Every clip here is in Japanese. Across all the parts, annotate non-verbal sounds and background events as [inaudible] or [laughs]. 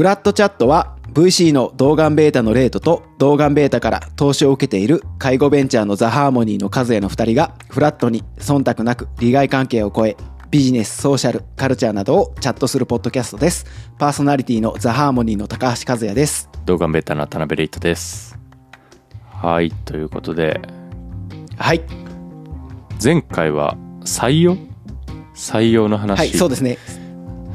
フラットチャットは VC の動眼ベータのレートと動眼ベータから投資を受けている介護ベンチャーのザ・ハーモニーの数への2人がフラットに忖度なく利害関係を超えビジネス、ソーシャル、カルチャーなどをチャットするポッドキャストです。パーソナリティのザ・ハーモニーの高橋和也です。動画ベータの田辺レイトです。はい、ということで、はい。前回は採用？採用の話。はい、そうですね。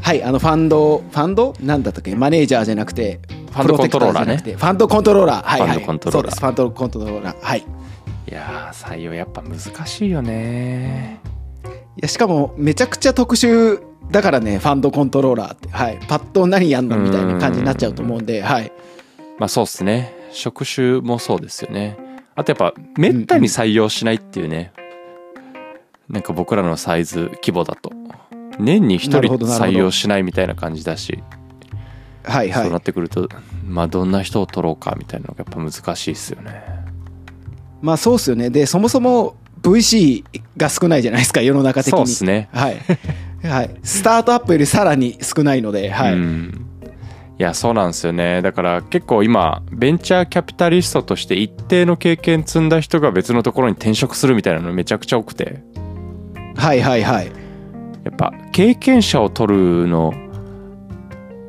はい、あのファンド、ファンド？なんだったっけ？マネージャーじゃなくて、ファンドコントローラーねファンドコントローラー。はい、はい。ファンドコントローラーそうです。ファンドコントローラー。はい。いやー、採用やっぱ難しいよね。いやしかもめちゃくちゃ特殊だからねファンドコントローラーって、はい、パッと何やんのみたいな感じになっちゃうと思うんで、はい、まあそうっすね。職種もそうですよね。あとやっぱ、めったに採用しないっていうね。なんか僕らのサイズ規模だと。年に一人採用しないみたいな感じだし、はいはそうないってくると、まあどんな人を取ろうかみたいなのがやっぱ難しいですよね。まあそうっすよね。でそもそも VC が少ないじゃないですか世の中的に。そうっすね。はい、はい、スタートアップよりさらに少ないので、はい。うん、いやそうなんですよね。だから結構今ベンチャーキャピタリストとして一定の経験積んだ人が別のところに転職するみたいなのめちゃくちゃ多くて。はいはいはいやっぱ経験者を取るの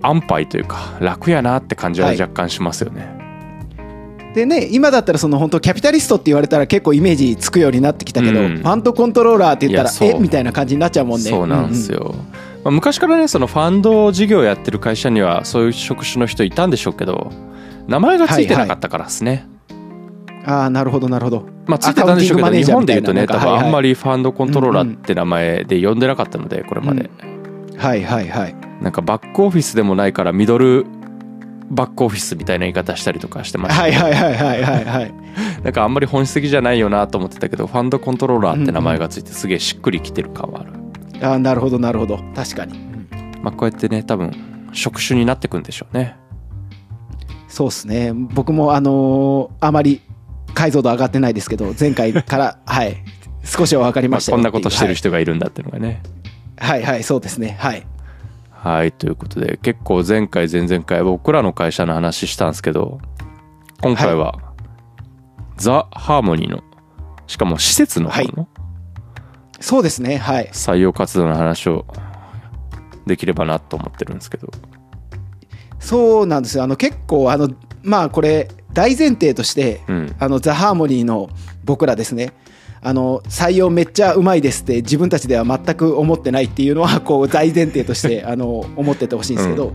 安牌というか楽やなって感じははい若干しますよね、でね今だったらその本当キャピタリストって言われたら結構イメージつくようになってきたけど、うん。ファンドコントローラーって言ったらえ？みたいな感じになっちゃうもんね。そうなんですよ、よ、まあ、昔からねそのファンド事業やってる会社にはそういう職種の人いたんでしょうけど名前がついてなかったからですね、ああなるほどなるほど。まあ、ついてたんでしょうけど日本で言うとね多分あんまりファンドコントローラーって名前で呼んでなかったのでこれまで、はいはいはい。なんかバックオフィスでもないからミドルバックオフィスみたいな言い方したりとかしてました。はいはいはいはいはいはい。[laughs] なんかあんまり本質的じゃないよなと思ってたけどファンドコントローラーって名前がついてすげえしっくりきてる感はある、ああなるほどなるほど。確かに。まあ、こうやってね多分職種になってくんでしょうね。そうですね。僕もあのーあまり解像度上がってないですけど前回から [laughs] はい。少しは分かりましたよこんなことしてる人がいるんだっていうのがね。はい、はいはいそうですね。はい。はいということで結構前回前々回僕らの会社の話したんですけど今回は、ザ・ハーモニーのしかも施設の方のそうですねはい。採用活動の話をできればなと思ってるんですけど。そうなんですよ。あの結構あのまあこれ大前提として、うん。あのザ・ハーモニーの僕らですね。あの採用めっちゃうまいですって自分たちでは全く思ってないっていうのは [laughs] こう大前提として [laughs] あの思っててほしいんですけど、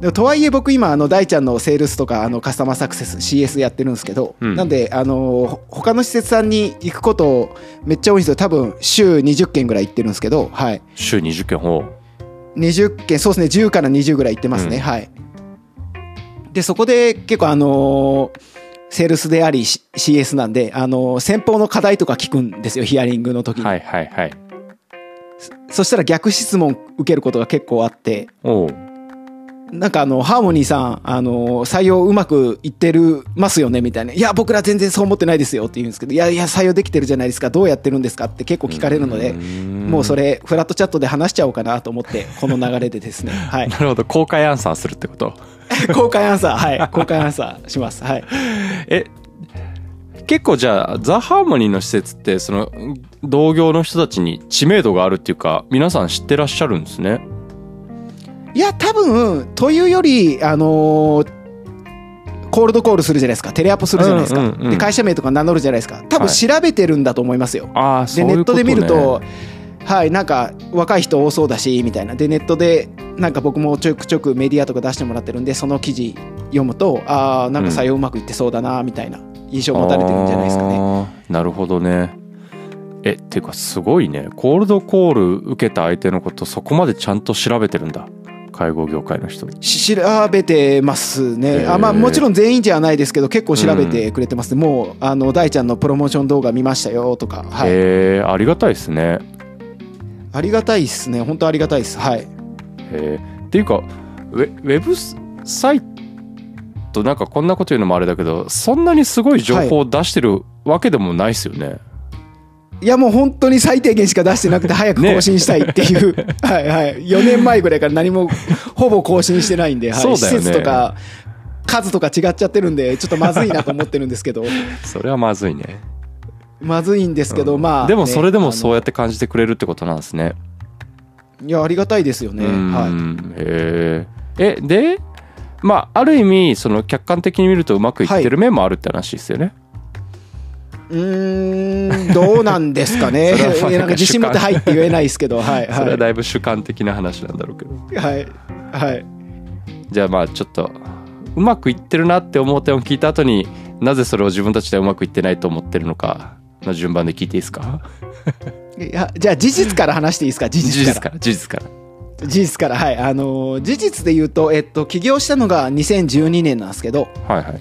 でもとはいえ僕今あの大ちゃんのセールスとかあのカスタマーサクセス CS やってるんですけど、うん。なんであのほ他の施設さんに行くことめっちゃ多いんですよ。多分週20件ぐらい行ってるんですけどはい。週20件ほ20件そうですね。10から20ぐらい行ってますね、うん。はいでそこで結構あのーセールスであり CS なんで、あのー先方の課題とか聞くんですよヒアリングの時に、はいはいはい。そしたら逆質問受けることが結構あって。なんかあのハーモニーさん、あのー採用うまくいってるますよねみたいな。いや僕ら全然そう思ってないですよって言うんですけどいやいや採用できてるじゃないですか。どうやってるんですかって結構聞かれるのでもうそれれフラットチャットで話しちゃおうかなと思ってこの流れでですね。[laughs] はい。なるほど。公開アンサーするってこと？[laughs] 公開アンサー、はい。公開アンサーします。はい。え結構じゃあザ・ハーモニーの施設ってその同業の人たちに知名度があるっていうか皆さん知ってらっしゃるんですね？いや、多分、というより、あのーコールドコールするじゃないですか。テレアポするじゃないですか。うんうんうんで、会社名とか名乗るじゃないですか。多分はい調べてるんだと思いますよ。ああそうで、いうこと、ね、ネットで見ると、はい、なんか若い人多そうだし、みたいな。で、ネットで、なんか僕もちょくちょくメディアとか出してもらってるんで、その記事読むと、ああ、なんか採用うまくいってそうだな、みたいな印象を持たれてるんじゃないですかね。あーなるほどね。えっていうかすごいね。コールドコール受けた相手のことそこまでちゃんと調べてるんだ。介護業界の人。し調べてますね、へー。あまあ、もちろん全員じゃないですけど結構調べてくれてます。ね、もうあの大ちゃんのプロモーション動画見ましたよとか、はい、へえありがたいですねありがたいですね。本当ありがたいです。はい。へえっていうかウェウェブサイトなんかこんなこと言うのもあれだけどそんなにすごい情報を出してるわけでもないですよね、いやもう本当に最低限しか出してなくて早く更新したいっていう、はい [laughs] はい。4年前ぐらいから何も [laughs] ほぼ更新してないんで、はい。そうだよね。施設とか数とか違っちゃってるんでちょっとまずいなと思ってるんですけど。[laughs] それはまずいねまずいんですけど、うん。まあでもそれでもそううやって感じてくれるってことなんですね。いやありがたいですよね、うん。はい。へええでまあある意味その客観的に見るとうまくいってる面もあるって話ですよね、うーんどうなんですかね。[laughs] なんか自信持って「はい」って言えないですけど [laughs] はいそれははいだいぶ主観的な話なんだろうけど。はい。はい。じゃあまあちょっとうまくいってるなって思う点を聞いた後になぜそれを自分たちでうまくいってないと思ってるのかの順番で聞いていいですか？[laughs] いやじゃあ事実から話していいですか？事事実から。実から事実から。事実からはい。あのー事実で言うと、えっと、起業したのが2012年なんですけど。はいはい。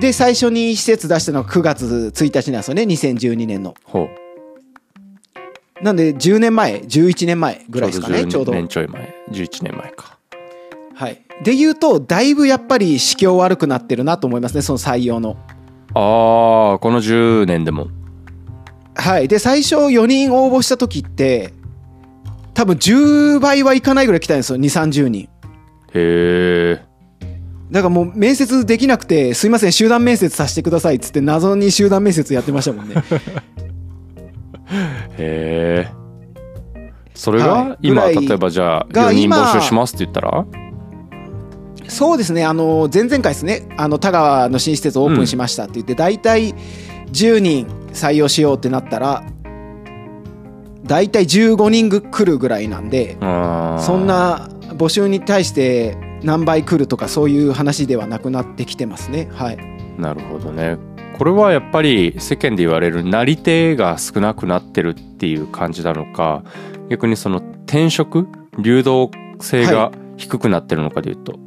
で最初に施設出したのが9月1日なんですよね2012年の。ほう。なんで10年前11年前ぐらいですかねちょうど。10年ちょい前。11年前か。はい。で言うとだいぶやっぱり市況悪くなってるなと思いますねその採用のああこの10年でも。はい。で最初4人応募した時って多分10倍はいかないぐらい来たんですよ2 3 0人。へえだからもう面接できなくてすいません集団面接させてくださいっつって謎に集団面接やってましたもんね。[laughs] へえそれはい。が今ぐらい例えばじゃあが4人今募集しますって言ったら？そうですね。あの前々回ですね。あの田川の新施設オープンしましたって言って、大体10人採用しようってなったら大体15人ぐ来るぐらいなんでそんな募集に対して何倍来るとかそういう話ではなくなってきてますね。はい。なるほどね。これはやっぱり世間で言われるなり手が少なくなってるっていう感じなのか逆にその転職流動性が低くなってるのかでいうと、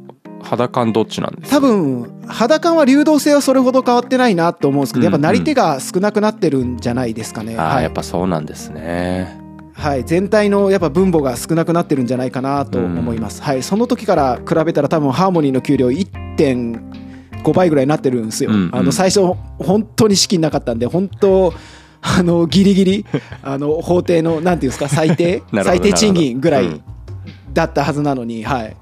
肌感どっちなんですか？多分肌感は流動性はそれほど変わってないなと思うんですけど、うんやっぱなり手が少なくなってるんじゃないですかね、ああ、はい。やっぱそうなんですね。はい、全体のやっぱ分母が少なくなってるんじゃないかなと思います、はい、その時から比べたら多分ハーモニーの給料1.5倍ぐらいになってるんですよ、うんうん。あの最初本当に資金なかったんで本当あのギリギリ [laughs] あの法定のなんていうんですか最低？[laughs] 最低賃金ぐらいうん。だったはずなのに、はい、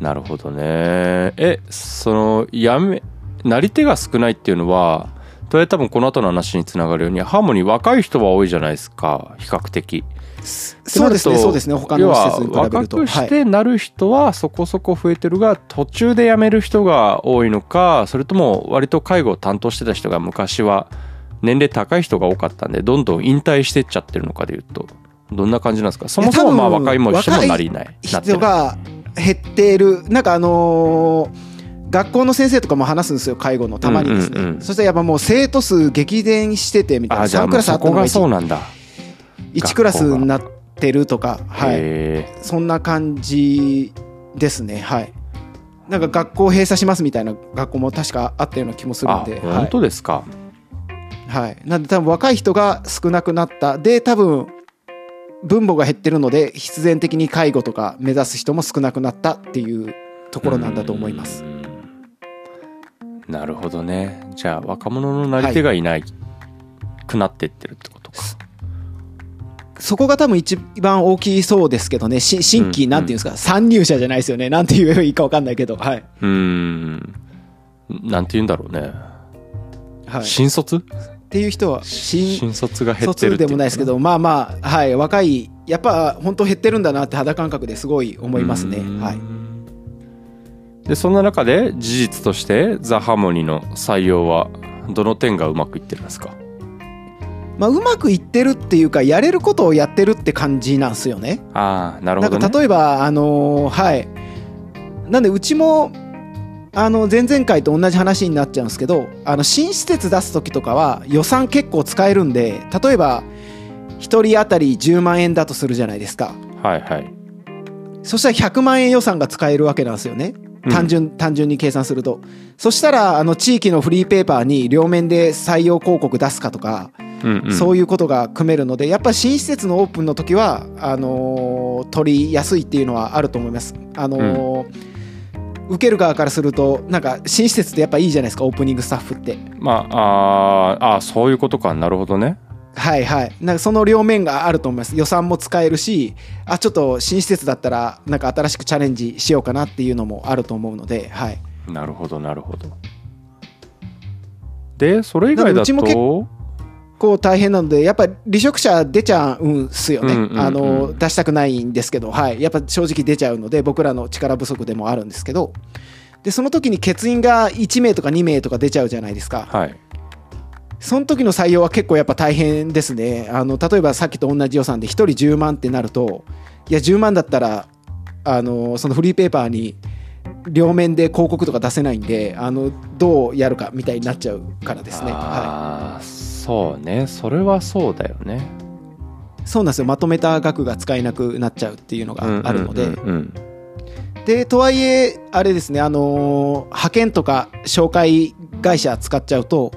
なるほどね。えそのやめなり手が少ないっていうのはとりあえず多分この後の話につながるようにハーモニー若い人は多いじゃないですか比較的。そうですねそうですね他の施設に比べると。若くしはいてなる人はそこそこ増えてるが、途中で辞める人が多いのかそれとも割と介護を担当してた人が昔は年齢高い人が多かったんでどんどん引退してっちゃってるのかでいうとどんな感じなんですか？そもそもまあ若いも人もなりないなってない減っている。なんかあのー学校の先生とかも話すんですよ介護の。たまにですね、うんうんうん。そしたらやっぱもう生徒数激減しててみたいな。3あじゃあもうクラスあったのがそこがそう 1, なんだ。1クラスになってるとか、はい、へそんな感じですね。はい。なんか学校閉鎖しますみたいな学校も確かあったような気もするんで、本当ですか、はい。はい、なんで多分若い人が少なくなった。で多分分母が減ってるので必然的に介護とか目指す人も少なくなったっていうところなんだと思います。う。んなるほどね。じゃあ若者のなり手がいないくなってってるってことか、そこが多分一番大きそうですけどね。し新規うんなんていうんですか、参入者じゃないですよね。なんて言えばいいか分かんないけど。はい、うーん。なんて言うんだろうね、はい、っ新卒？ていう人は新新卒が減ってるでもないですけどまあまあはい若いやっぱ本当減ってるんだなって肌感覚ですごい思いますね。はい。でそんな中で事実としてザ・ハーモニーの採用はどの点がうまくいってるんですか？まあ、うまくいってるっていうかやれることをやってるって感じなんですよね。ああなるほどね。なんか例えばあのーはい。なんでうちもあの前々回と同じ話になっちゃうんですけどあの新施設出す時とかは予算結構使えるんで例えば1人当たり10万円だとするじゃないですか。はいはい。そしたら100万円予算が使えるわけなんですよね。うん。単純、単純に計算すると。そしたらあの地域のフリーペーパーに両面で採用広告出すかとか、うんうん。そういうことが組めるのでやっぱ新施設のオープンの時はあのー取りやすいっていうのはあると思います。あのー受ける側からするとなんか新施設ってやっぱいいじゃないですかオープニングスタッフって。まああーあーそういうことか。なるほどね。はいはい。なんかその両面があると思います。予算も使えるしあちょっと新施設だったらなんか新しくチャレンジしようかなっていうのもあると思うのではい。なるほどなるほど。でそれ以外だうちも結とこう大変なのでやっぱり離職者出ちゃうんすよね、うんうんうん。あの出したくないんですけど、はい、やっぱ正直出ちゃうので僕らの力不足でもあるんですけど。でその時に欠員が1名とか2名とか出ちゃうじゃないですか。はい。その時の採用は結構やっぱ大変ですね。あの例えばさっきと同じ予算で1人10万ってなるといや10万だったらあのそのフリーペーパーに両面で広告とか出せないんであのどうやるかみたいになっちゃうからですね、はああそうね。それはそうだよね。い、そうなんですよ。まとめた額が使えなくなっちゃうっていうのがあるので、うんうん。うんで。とはいえあれですね。あのー派遣とか紹介会社使っちゃうと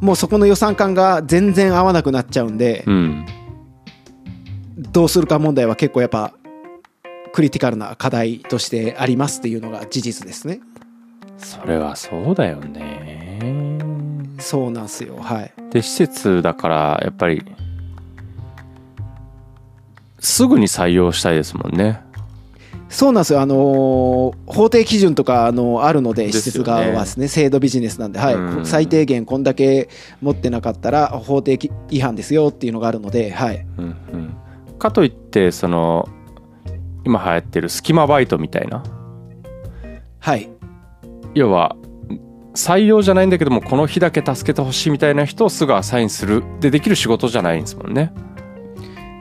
もうそこの予算感が全然合わなくなっちゃうんで、うんうん。どうするか問題は結構やっぱクリティカルな課題としてありますっていうのが事実ですね。それはそうだよねそうなんですよ。はい。で施設だからやっぱりすぐに採用したいですもんね。そうなんですよ。あのー法定基準とかあのあるので施設側はですね。制度ビジネスなんで、はい。うん。最低限こんだけ持ってなかったら法定違反ですよっていうのがあるのではい。うんうん。かといってその今流行ってる隙間バイトみたいな。はい。要は採用じゃないんだけどもこの日だけ助けてほしいみたいな人をすぐアサインする。でできる仕事じゃないんですもんね。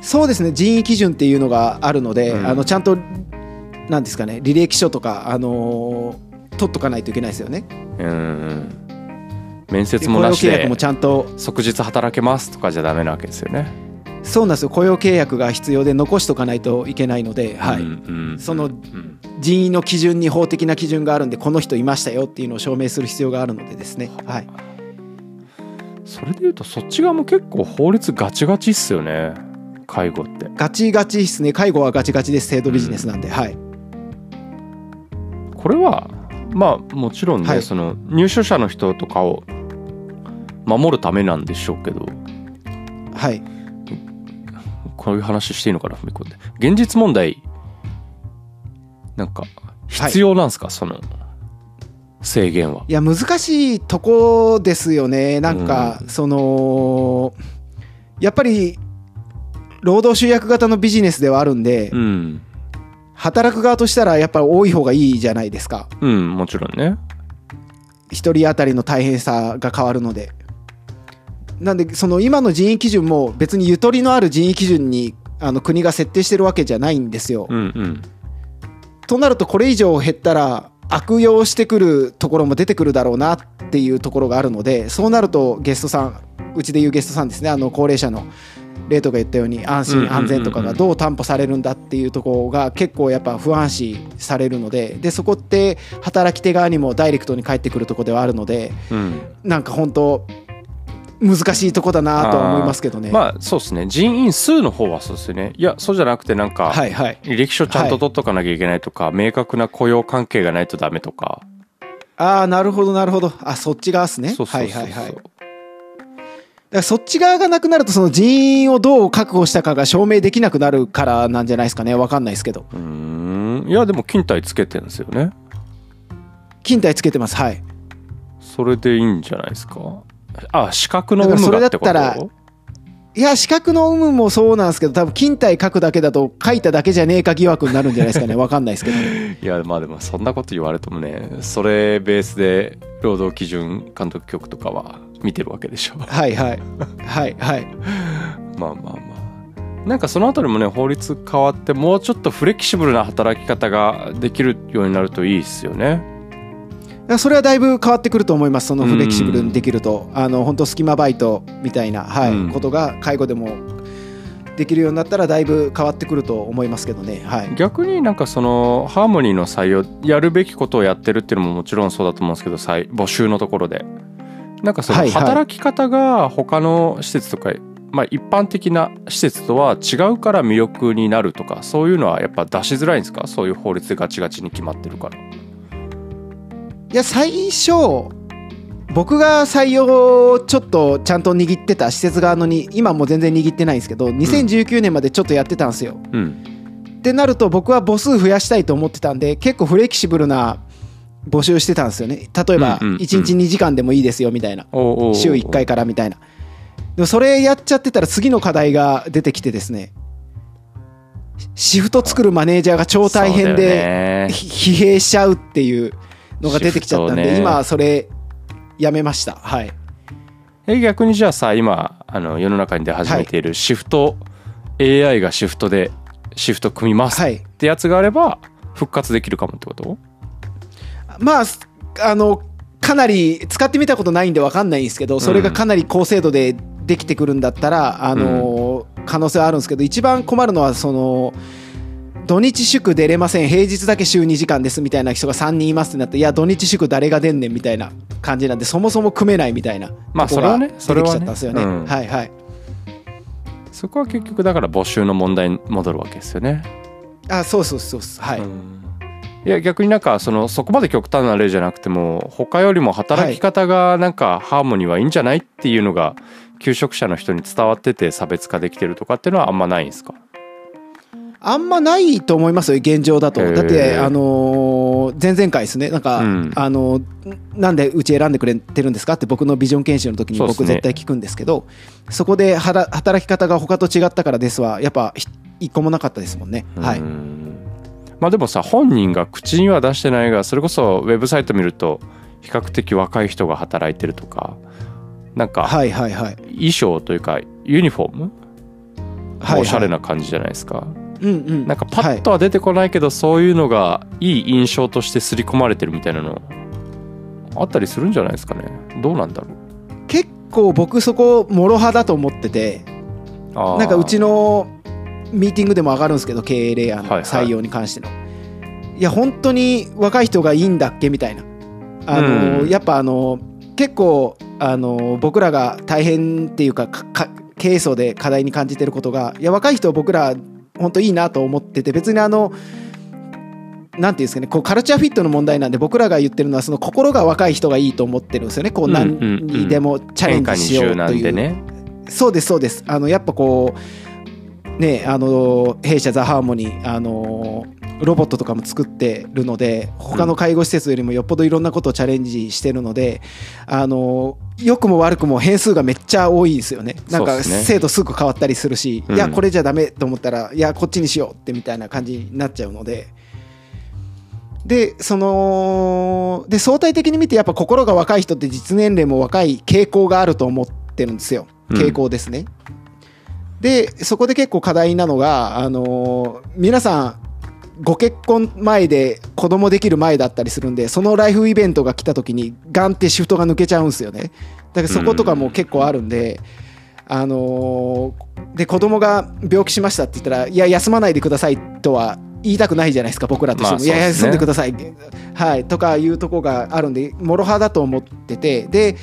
そうですね。人為基準っていうのがあるので、うんあのちゃんとなんですかね。履歴書とか、あのー取っとかないといけないですよね。うん面で接もなしで契約もちゃんと。即日働けますとかじゃダメなわけですよねそうなんですよ。雇用契約が必要で残しとかないといけないので、はい。うんうん。そのうん人為の基準に法的な基準があるんでこの人いましたよっていうのを証明する必要があるのでですね、はい、それでいうとそっち側も結構法律ガチガチっすよね。介護って。ガチガチですね。介護はガチガチです。制度ビジネスなんで、はい。これはまあもちろんね、はい。その入所者の人とかを守るためなんでしょうけど。はいこういう話していいのかな踏み込んで現実問題なんか必要なんですか、その制限は。いや難しいとこですよね。なんか、そのやっぱり労働集約型のビジネスではあるんで、うん。働く側としたらやっぱり多い方がいいじゃないですか。うんもちろんね。一人当たりの大変さが変わるのでなんでその今の人為基準も別にゆとりのある人為基準にあの国が設定してるわけじゃないんですよ、うんうん。となるとこれ以上減ったら悪用してくるところも出てくるだろうなっていうところがあるのでそうなるとゲストさんうちでいうゲストさんですね。あの高齢者のレートが言ったように安心安全とかがどう担保されるんだっていうところが結構やっぱ不安視されるのででそこって働き手側にもダイレクトに返ってくるところではあるのでうん。なんか本当難しいとこだなとは思いますけどね。まあそうですね。人員数の方はそうですよね。いやそうじゃなくてなんか、はいはい。履歴書ちゃんと取っとかなきゃいけないとか、明確な雇用関係がないとダメとか。ああなるほどなるほど。あそっち側ですね。はいはいはい。だからそっち側がなくなるとその人員をどう確保したかが証明できなくなるからなんじゃないですかね。わかんないですけど。うーん。いやでも勤怠つけてるんですよね。勤怠つけてます。はい。それでいいんじゃないですか？あ資格の有無がってこと？だったいや資格の有無もそうなんですけど多分勤怠書くだけだと書いただけじゃねえか疑惑になるんじゃないですかねわかんないですけど。いやまあでもそんなこと言われてもねそれベースで労働基準監督局とかは見てるわけでしょ。はいはい。はいはい。まあまあまあ。なんかそのあたりもね法律変わってもうちょっとフレキシブルな働き方ができるようになるといいですよねそれはだいぶ変わってくると思います。そのフレキシブルにできると。あの本当隙間バイトみたいな、はいうん。ことが介護でもできるようになったらだいぶ変わってくると思いますけどね。はい。逆になんかそのハーモニーの採用やるべきことをやってるっていうのももちろんそうだと思うんですけど採募集のところで。なんかそのはいはい。働き方が他の施設とか、まあ一般的な施設とは違うから魅力になるとかそういうのはやっぱ出しづらいんですか？そういう法律でガチガチに決まってるからいや最初僕が採用をちょっとちゃんと握ってた施設側のに今もう全然握ってないんですけど2019年までちょっとやってたんですよ。うん。ってなると僕は母数増やしたいと思ってたんで結構フレキシブルな募集してたんですよね。例えばうんうんうん。1日2時間でもいいですよみたいな。週1回からみたいな。でもそれやっちゃってたら次の課題が出てきてですねシフト作るマネージャーが超大変で疲弊しちゃうっていうのが出てきちゃったんで、ね。今それやめました。はい。え逆にじゃあさ今あの世の中に出始めているシフト、AI がシフトでシフト組みますはい。ってやつがあれば復活できるかもってこと？まああのかなり使ってみたことないんで分かんないんですけどそれがかなり高精度でできてくるんだったら、あの可能性はあるんですけど一番困るのはその土日祝出れません平日だけ週2時間ですみたいな人が3人いますってなっていや土日祝誰が出んねんみたいな感じなんでそもそも組めないみたいなまあそれはね出てきちゃったんですよね。それはね。うんはい。はいそこは結局だから募集の問題に戻るわけですよね。あそうそうそうそう。はい、うん。いや逆になんかそのそこまで極端な例じゃなくても他よりも働き方がなんかハーモニーはいいんじゃないっていうのが求職者の人に伝わってて差別化できてるとかっていうのはあんまないんですか？あんまないと思いますよ現状だと。だってあのー前々回ですね。なんか、うん。あのなんでうち選んでくれてるんですかって僕のビジョン研修の時に僕絶対聞くんですけどそこではら働き方が他と違ったからですはやっぱひ一個もなかったですもんね。はい。うんまあでもさ本人が口には出してないがそれこそウェブサイト見ると比較的若い人が働いてるとかなんかはいはいはい。衣装というかユニフォーム？はい。おしゃれな感じじゃないですか、うんうん。なんかパッとは出てこないけど、そういうのがいい印象として刷り込まれてるみたいなのあったりするんじゃないですかね。どうなんだろう。結構僕そこもろ派だと思っててなんかうちのミーティングでも上がるんですけど経営レイヤーのはいはい。採用に関しての、いや本当に若い人がいいんだっけみたいな。あの、うん。やっぱあの結構あの僕らが大変っていうかかか経営層で課題に感じてることがいや若い人僕ら本当いいなと思ってて別にあのなんていうんですかねこうカルチャーフィットの問題なんで僕らが言ってるのはその心が若い人がいいと思ってるんですよね。こう何うんにでもチャレンジしようという。でね。そうですそうです。あのやっぱこうねあの弊社ザ・ハーモニーあのロボットとかも作ってるので他の介護施設よりもよっぽどいろんなことをチャレンジしてるのであの良くも悪くも変数がめっちゃ多いんですよね。なんかそうっすね。精度すぐ変わったりするし、うん。いやこれじゃダメと思ったらいやこっちにしようってみたいな感じになっちゃうので。でそので相対的に見てやっぱ心が若い人って実年齢も若い傾向があると思ってるんですよ。うん。傾向ですね。でそこで結構課題なのが、あのー皆さんご結婚前で子供できる前だったりするんでそのライフイベントが来た時にガンってシフトが抜けちゃうんですよね。だからそことかも結構あるんで、あのーで子供が病気しましたって言ったらいや休まないでくださいとは言いたくないじゃないですか僕らとしても、まあいやいや休んでください、はい、とかいうとこがあるんでもろ刃だと思っててで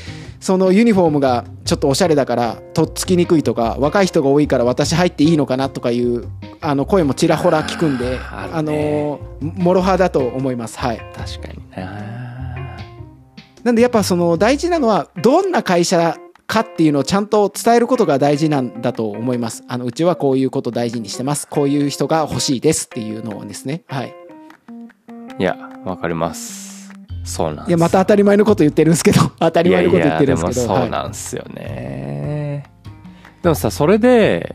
そのユニフォームがちょっとおしゃれだからとっつきにくいとか若い人が多いから私入っていいのかなとかいうあの声もちらほら聞くんであーあのもろ刃だと思います。はい。確かにな。なんでやっぱその大事なのはどんな会社かっていうのをちゃんと伝えることが大事なんだと思います。あのうちはこういうこと大事にしてます。こういう人が欲しいですっていうのをですね。はい。いやわかりますそうなんいやまた当たり前のこと言ってるんですけど当たり前のこと言ってるんですけど。そうなんですよね、でもさそれで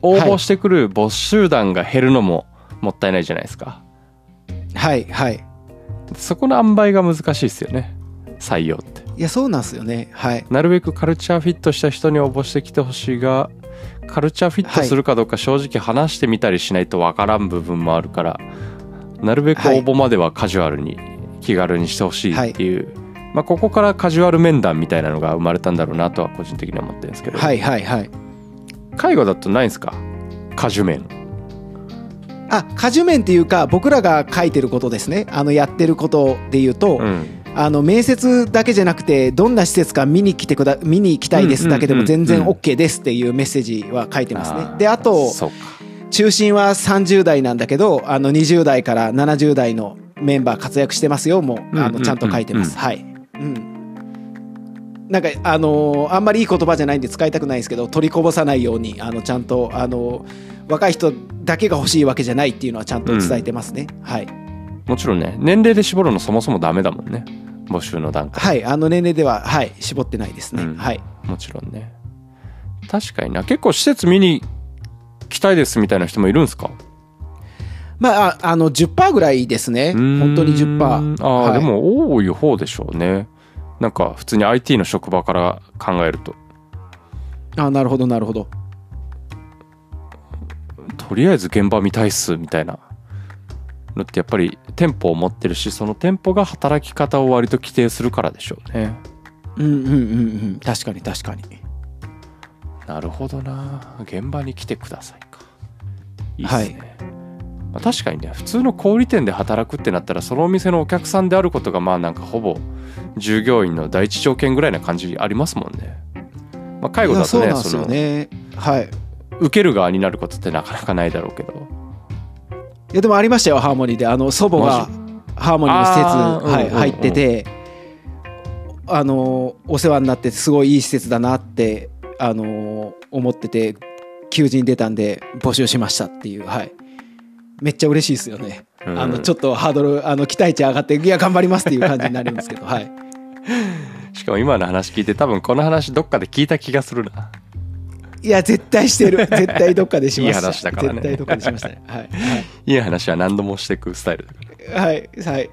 応募してくる募集団が減るのももったいないじゃないですか。はいはい。はいそこの塩梅が難しいですよね。採用って。いやそうなんですよね。はい。なるべくカルチャーフィットした人に応募してきてほしいがカルチャーフィットするかどうか正直話してみたりしないとわからん部分もあるからなるべく応募まではカジュアルに気軽にしてほしいっていう、まあここからカジュアル面談みたいなのが生まれたんだろうなとは個人的には思ってるんですけど、はいはいはい。介護だとないんですか？カジュ面。あ果樹面っていうか僕らが書いてることですね。あのやってることで言うと、うん。あの面接だけじゃなくてどんな施設か見に来てくだ見に行きたいですだけでも全然 OK ですっていうメッセージは書いてますね。ーであと中心は30代なんだけどあの20代から70代のメンバー活躍してますよもうんうんうんあのちゃんと書いてます。はい、うん、なんかあのーあんまりいい言葉じゃないんで使いたくないんですけど取りこぼさないようにあのちゃんとあの若い人だけが欲しいわけじゃないっていうのはちゃんと伝えてますね、はい。もちろんね年齢で絞るのそもそもダメだもんね。募集の段階はい。あの年齢でははい絞ってないですね、うん。はい。もちろんね。確かにな。結構施設見に来たいですみたいな人もいるんですか？まあああの10%ぐらいですね。本当に10%ああ、はい。でも多い方でしょうね。なんか普通に IT の職場から考えると。あなるほどなるほど。とりあえず現場見たいっすみたいな。のってやっぱり店舗を持ってるしその店舗が働き方を割と規定するからでしょうね。うんうんうんうん。確かに確かに。なるほどな。現場に来てくださいか。いいっすね、まあ、確かにね普通の小売店で働くってなったらそのお店のお客さんであることがまあなんかほぼ従業員の第一条件ぐらいな感じありますもんね、まあ、介護だとねそうなんですよそのねはい。受ける側になることってなかなかないだろうけど。いやでもありましたよハーモニーで。あの祖母がハーモニーの施設、はいうんうん。入っててあのお世話になってすごいいい施設だなってあの思ってて求人出たんで募集しましたっていうはいめっちゃ嬉しいですよね、うん。あのちょっとハードルあの期待値上がっていや頑張りますっていう感じになるんですけどはい。[laughs] しかも今の話聞いて多分この話どっかで聞いた気がするな。いや絶対してる。[laughs] 絶対どっかでしましたいい話だからね。絶対どっかでしましたね。はい。い。い話は何度もしていくスタイルはい、はい。はい。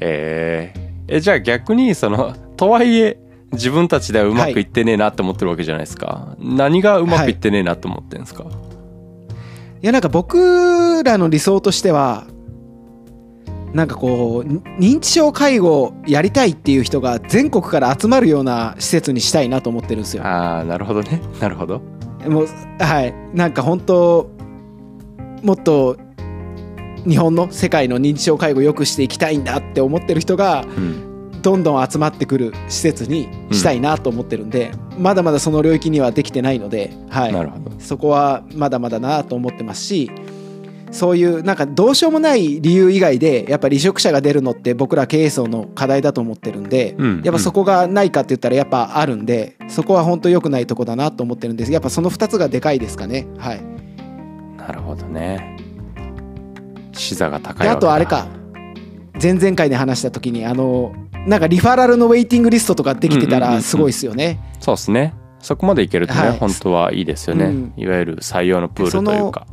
えー。えじゃあ逆にそのとはいえ自分たちではうまくいってねえなって思ってるわけじゃないですか、何がうまくいってねえなって思ってんですか、いやなんか僕らの理想としてはなんかこうに認知症介護やりたいっていう人が全国から集まるような施設にしたいなと思ってるんですよ。ああなるほどね。なるほど。もうはい。なんか本当もっと日本の世界の認知症介護を良くしていきたいんだって思ってる人がうんどんどん集まってくる施設にしたいなと思ってるんで、まだまだその領域にはできてないので、はい、なるほど。そこはまだまだなと思ってますしそういうなんかどうしようもない理由以外でやっぱ離職者が出るのって僕ら経営層の課題だと思ってるんで、うん。やっぱそこがないかって言ったらやっぱあるんでそこは本当良くないとこだなと思ってるんです。やっぱその2つがでかいですかね。はい。なるほどね。視座が高いあとあれか前々回で話した時にあのなんかリファラルのウェイティングリストとかできてたうんうんうんうん。らすごいですよね、そうですね。そこまでいけるとね、はい。本当はいいですよね、うん。いわゆる採用のプールというか。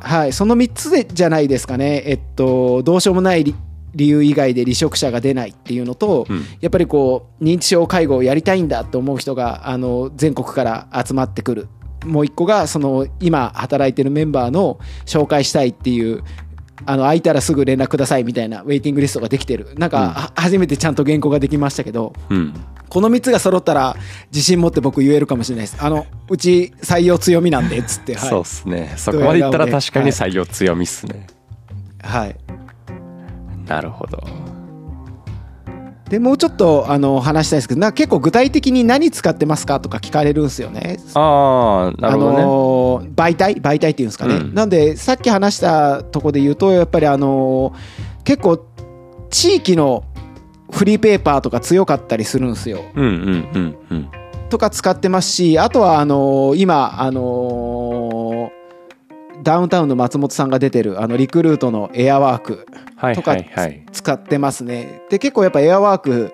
はい、その3つでじゃないですかね、えっと、どうしようもない理理由以外で離職者が出ないっていうのと、うん。やっぱりこう認知症介護をやりたいんだと思う人があの全国から集まってくる。もう一個がその今働いてるメンバーの紹介したいっていうあの空いたらすぐ連絡くださいみたいなウェイティングリストができてる。なんか、初めてちゃんと原稿ができましたけど。うん。この3つが揃ったら自信持って僕言えるかもしれないです。あのうち採用強みなんでっつって、はい、そうっすね。そこまでいったら確かに採用強みっすね、はい、なるほどでもうちょっとあの話したいですけどな結構具体的に何使ってますかとか聞かれるんですよね。ああなるほどね、あのー媒体？媒体っていうんですかね、うん。なんでさっき話したとこで言うとやっぱりあのー結構地域のフリーペーパーとか強かったりするんですよ。うんうんうんうん。とか使ってますしあとはあのー今あのーダウンタウンの松本さんが出てるあのリクルートのエアワークはいとか使ってますね。で結構やっぱエアワーク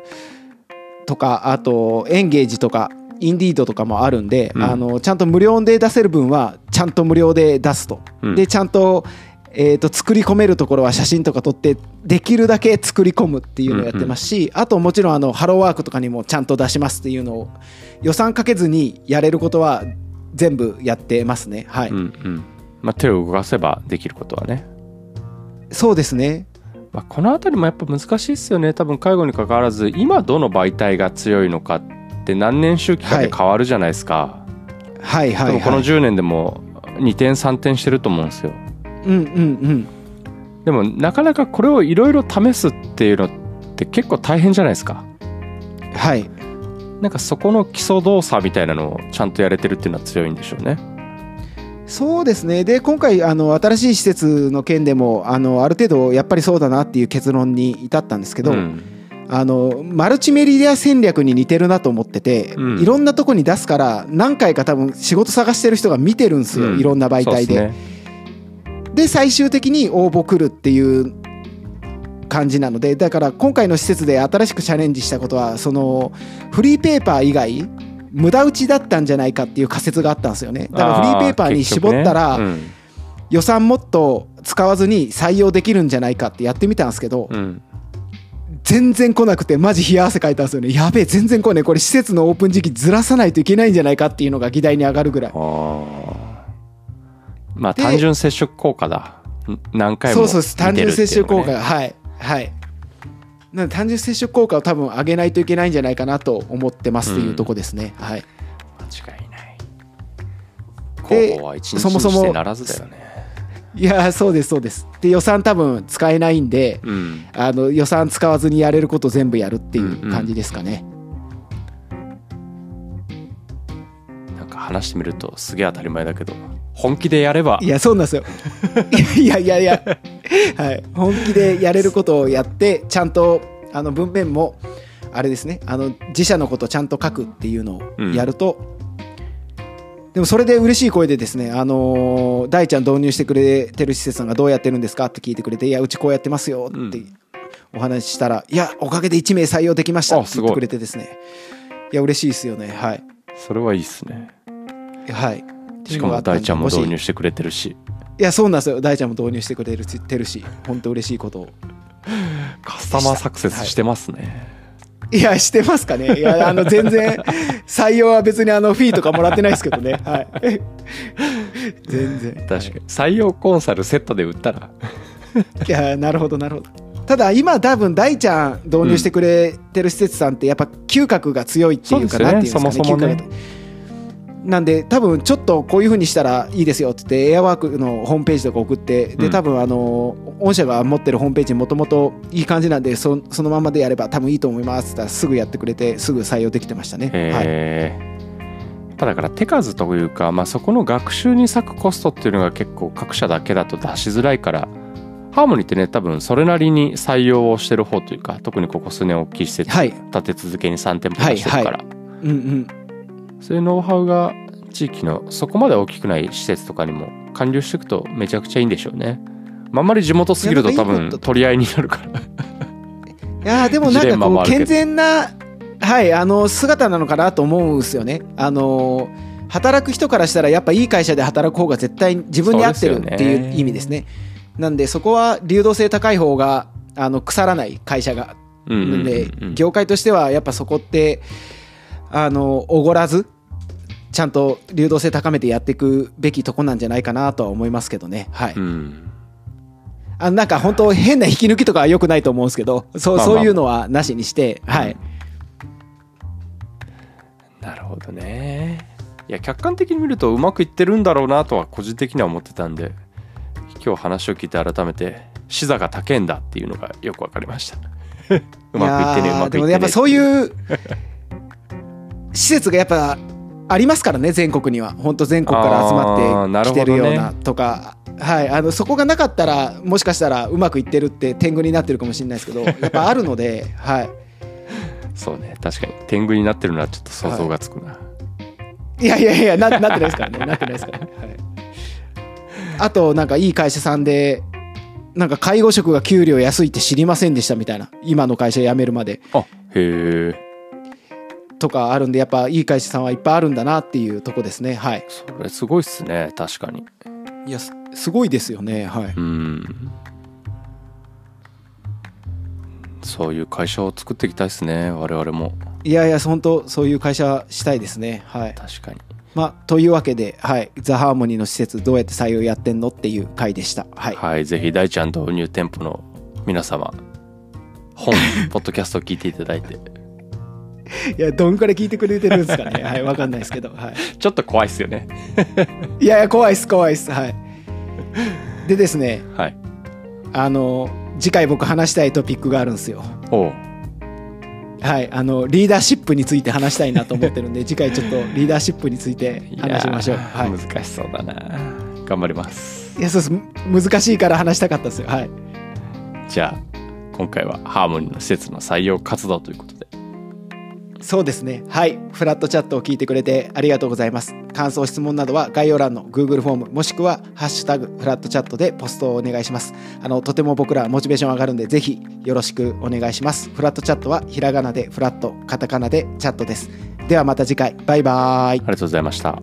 とかあとエンゲージとかインディードとかもあるんで、うんあのちゃんと無料で出せる分はちゃんと無料で出すと。うんでちゃんと,、えー、と作り込めるところは写真とか撮ってできるだけ作り込むっていうのをやってますし、あともちろんあのハローワークとかにもちゃんと出しますっていうのを予算かけずにやれることは全部やってますね。はい、うんうんまあ、手を動かせばできることはね、そうですね。まあ、この辺りもやっぱ難しいですよね多分介護に関わらず今どの媒体が強いのかって何年周期かで変わるじゃないですか、はいはい、はい。多分この10年でも2点3点してると思うんですようんうんうん。でもなかなかこれをいろいろ試すっていうのって結構大変じゃないですかはい。なんかそこの基礎動作みたいなのをちゃんとやれてるっていうのは強いんでしょうねそうですね。で今回あの新しい施設の件でもあのある程度やっぱりそうだなっていう結論に至ったんですけど、うん。あのマルチメディア戦略に似てるなと思ってて、うん。いろんなとこに出すから何回か多分仕事探してる人が見てるんですよ、うん。いろんな媒体で。でね。最終的に応募来るっていう感じなのでだから今回の施設で新しくチャレンジしたことはそのフリーペーパー以外無駄打ちだったんじゃないかっていう仮説があったんですよね。だからフリーペーパーに絞ったら、あー結予算もっと使わずに採用できるんじゃないかってやってみたんですけど、うん。全然来なくてマジ冷や汗かいたんですよね。やべえ全然来ねえ。これ施設のオープン時期ずらさないといけないんじゃないかっていうのが議題に上がるぐらい。まあで単純接触効果だ。ん何回もそうそう単純接触効果。がが、はい。はいなので単純接触効果を多分上げないといけないんじゃないかなと思ってますっていうとこですね、はい。間違いない。で広報は一日そもそもにしてならずだよね。いやーそうですそうです。で予算多分使えないんでうん。あの予算使わずにやれること全部やるっていう感じですかね、なんか話してみるとすげえ当たり前だけど本気でやれば。いやそうなんですよ。[laughs] いやいやいやはい。本気でやれることをやってちゃんとあの文面もあれですね。あの自社のことをちゃんと書くっていうのをやると、でもそれで嬉しい声でですね、あのー大ちゃん導入してくれてる施設さんがどうやってるんですかって聞いてくれて、いや、うちこうやってますよってうん。お話ししたら、いや、おかげで1名採用できましたって言ってくれてですね、いや、嬉しいですよね。はい。それはいいっすね。はい。しかも大ちゃんも導入ししてくれてるしいや、そうなんですよ。大ちゃんも導入してくれてるし、本当嬉しいことを。カスタマーサクセスしてますね、いや、してますかね。いや、あの、全然、採用は別にあの、フィーとかもらってないですけどね。はい。[laughs] 全然。確かに採用コンサルセットで売ったらいやなるほどなるほどただ今多分大ちゃん導入してくれてる施設さんってやっぱ嗅覚が強いっていうかなんていうんですかねそもそもねなんで多分ちょっとこういうふうにしたらいいですよって言ってエアワークのホームページとか送ってうん。で多分あの御社が持ってるホームページもともといい感じなんでそそのままでやれば多分いいと思いますってすぐやってくれてすぐ採用できてましたね。はい。だから手数というか、まあ、そこの学習に割くコストっていうのが結構各社だけだと出しづらいからハーモニーってね多分それなりに採用をしてる方というか特にここ数年大きい施設はい。立て続けに3店舗出してるから、うんうんそういうノウハウが地域のそこまで大きくない施設とかにも還流していくとめちゃくちゃいいんでしょうね。まああんまり地元すぎると多分取り合いになるから。いやーでもなんかこう健全な、はい、あの姿なのかなと思うんですよね。あの働く人からしたらやっぱいい会社で働く方が絶対自分に合ってるっていう意味ですね。なんでそこは流動性高い方があの腐らない会社がで業界としてはやっぱそこってあのおごらずちゃんと流動性高めてやっていくべきとこなんじゃないかなとは思いますけどね。はい。うんあなんか本当変な引き抜きとかは良くないと思うんですけど、そうまあまあそういうのはなしにして、はい。なるほどね。いや客観的に見るとうまくいってるんだろうなとは個人的には思ってたんで今日話を聞いて改めて視座が高いんだっていうのがよく分かりました。[laughs] うまくいってねうまくいってねでもやっぱそういう施設がやっぱありますからね全国には。本当全国から集まってきてるようなとか、はい、あのそこがなかったらもしかしたらうまくいってるって天狗になってるかもしれないですけど [laughs] やっぱあるので、はい、そうね。確かに。天狗になってるのはちょっと想像がつくな。い。やいやいやななってないですからね。なってないですからね、はい、あとなんかいい会社さんでなんか介護職が給料安いって知りませんでしたみたいな。今の会社辞めるまで。あへえとかあるんでやっぱいい会社さんはいっぱいあるんだなっていうとこですね。はい。それすごいっすね確かに。いやすすごいですよね。はい。うん。そういう会社を作っていきたいですね我々も。いやいや本当そういう会社したいですね。はい。確かに。まあというわけではい。ザ・ハーモニーの施設どうやって採用やってんのっていう回でした。はい、はいぜひ大ちゃん導入店舗の皆様本 [laughs] ポッドキャストを聞いていただいていやどんくらい聞いてくれてるんですかね。はいわかんないですけど。はい。ちょっと怖いっすよね。いやいや怖いっす怖いっす。はい。でですねはい。あの次回僕話したいトピックがあるんですよ。はいあのリーダーシップについて話したいなと思ってるんで次回ちょっとリーダーシップについて話しましょう。ーはい。難しそうだな。頑張ります。いやそうです。む難しいから話したかったですよ。はい。じゃあ今回はハーモニーの施設の採用活動ということでそうですね。はい。フラットチャットを聞いてくれてありがとうございます。感想質問などは概要欄の Google フォームもしくは「ハッシュタグフラットチャット」でポストをお願いします。あのとても僕らモチベーション上がるんでぜひよろしくお願いします。フラットチャットはひらがなでフラットカタカナでチャットです。ではまた次回。バイバーイ。ありがとうございました。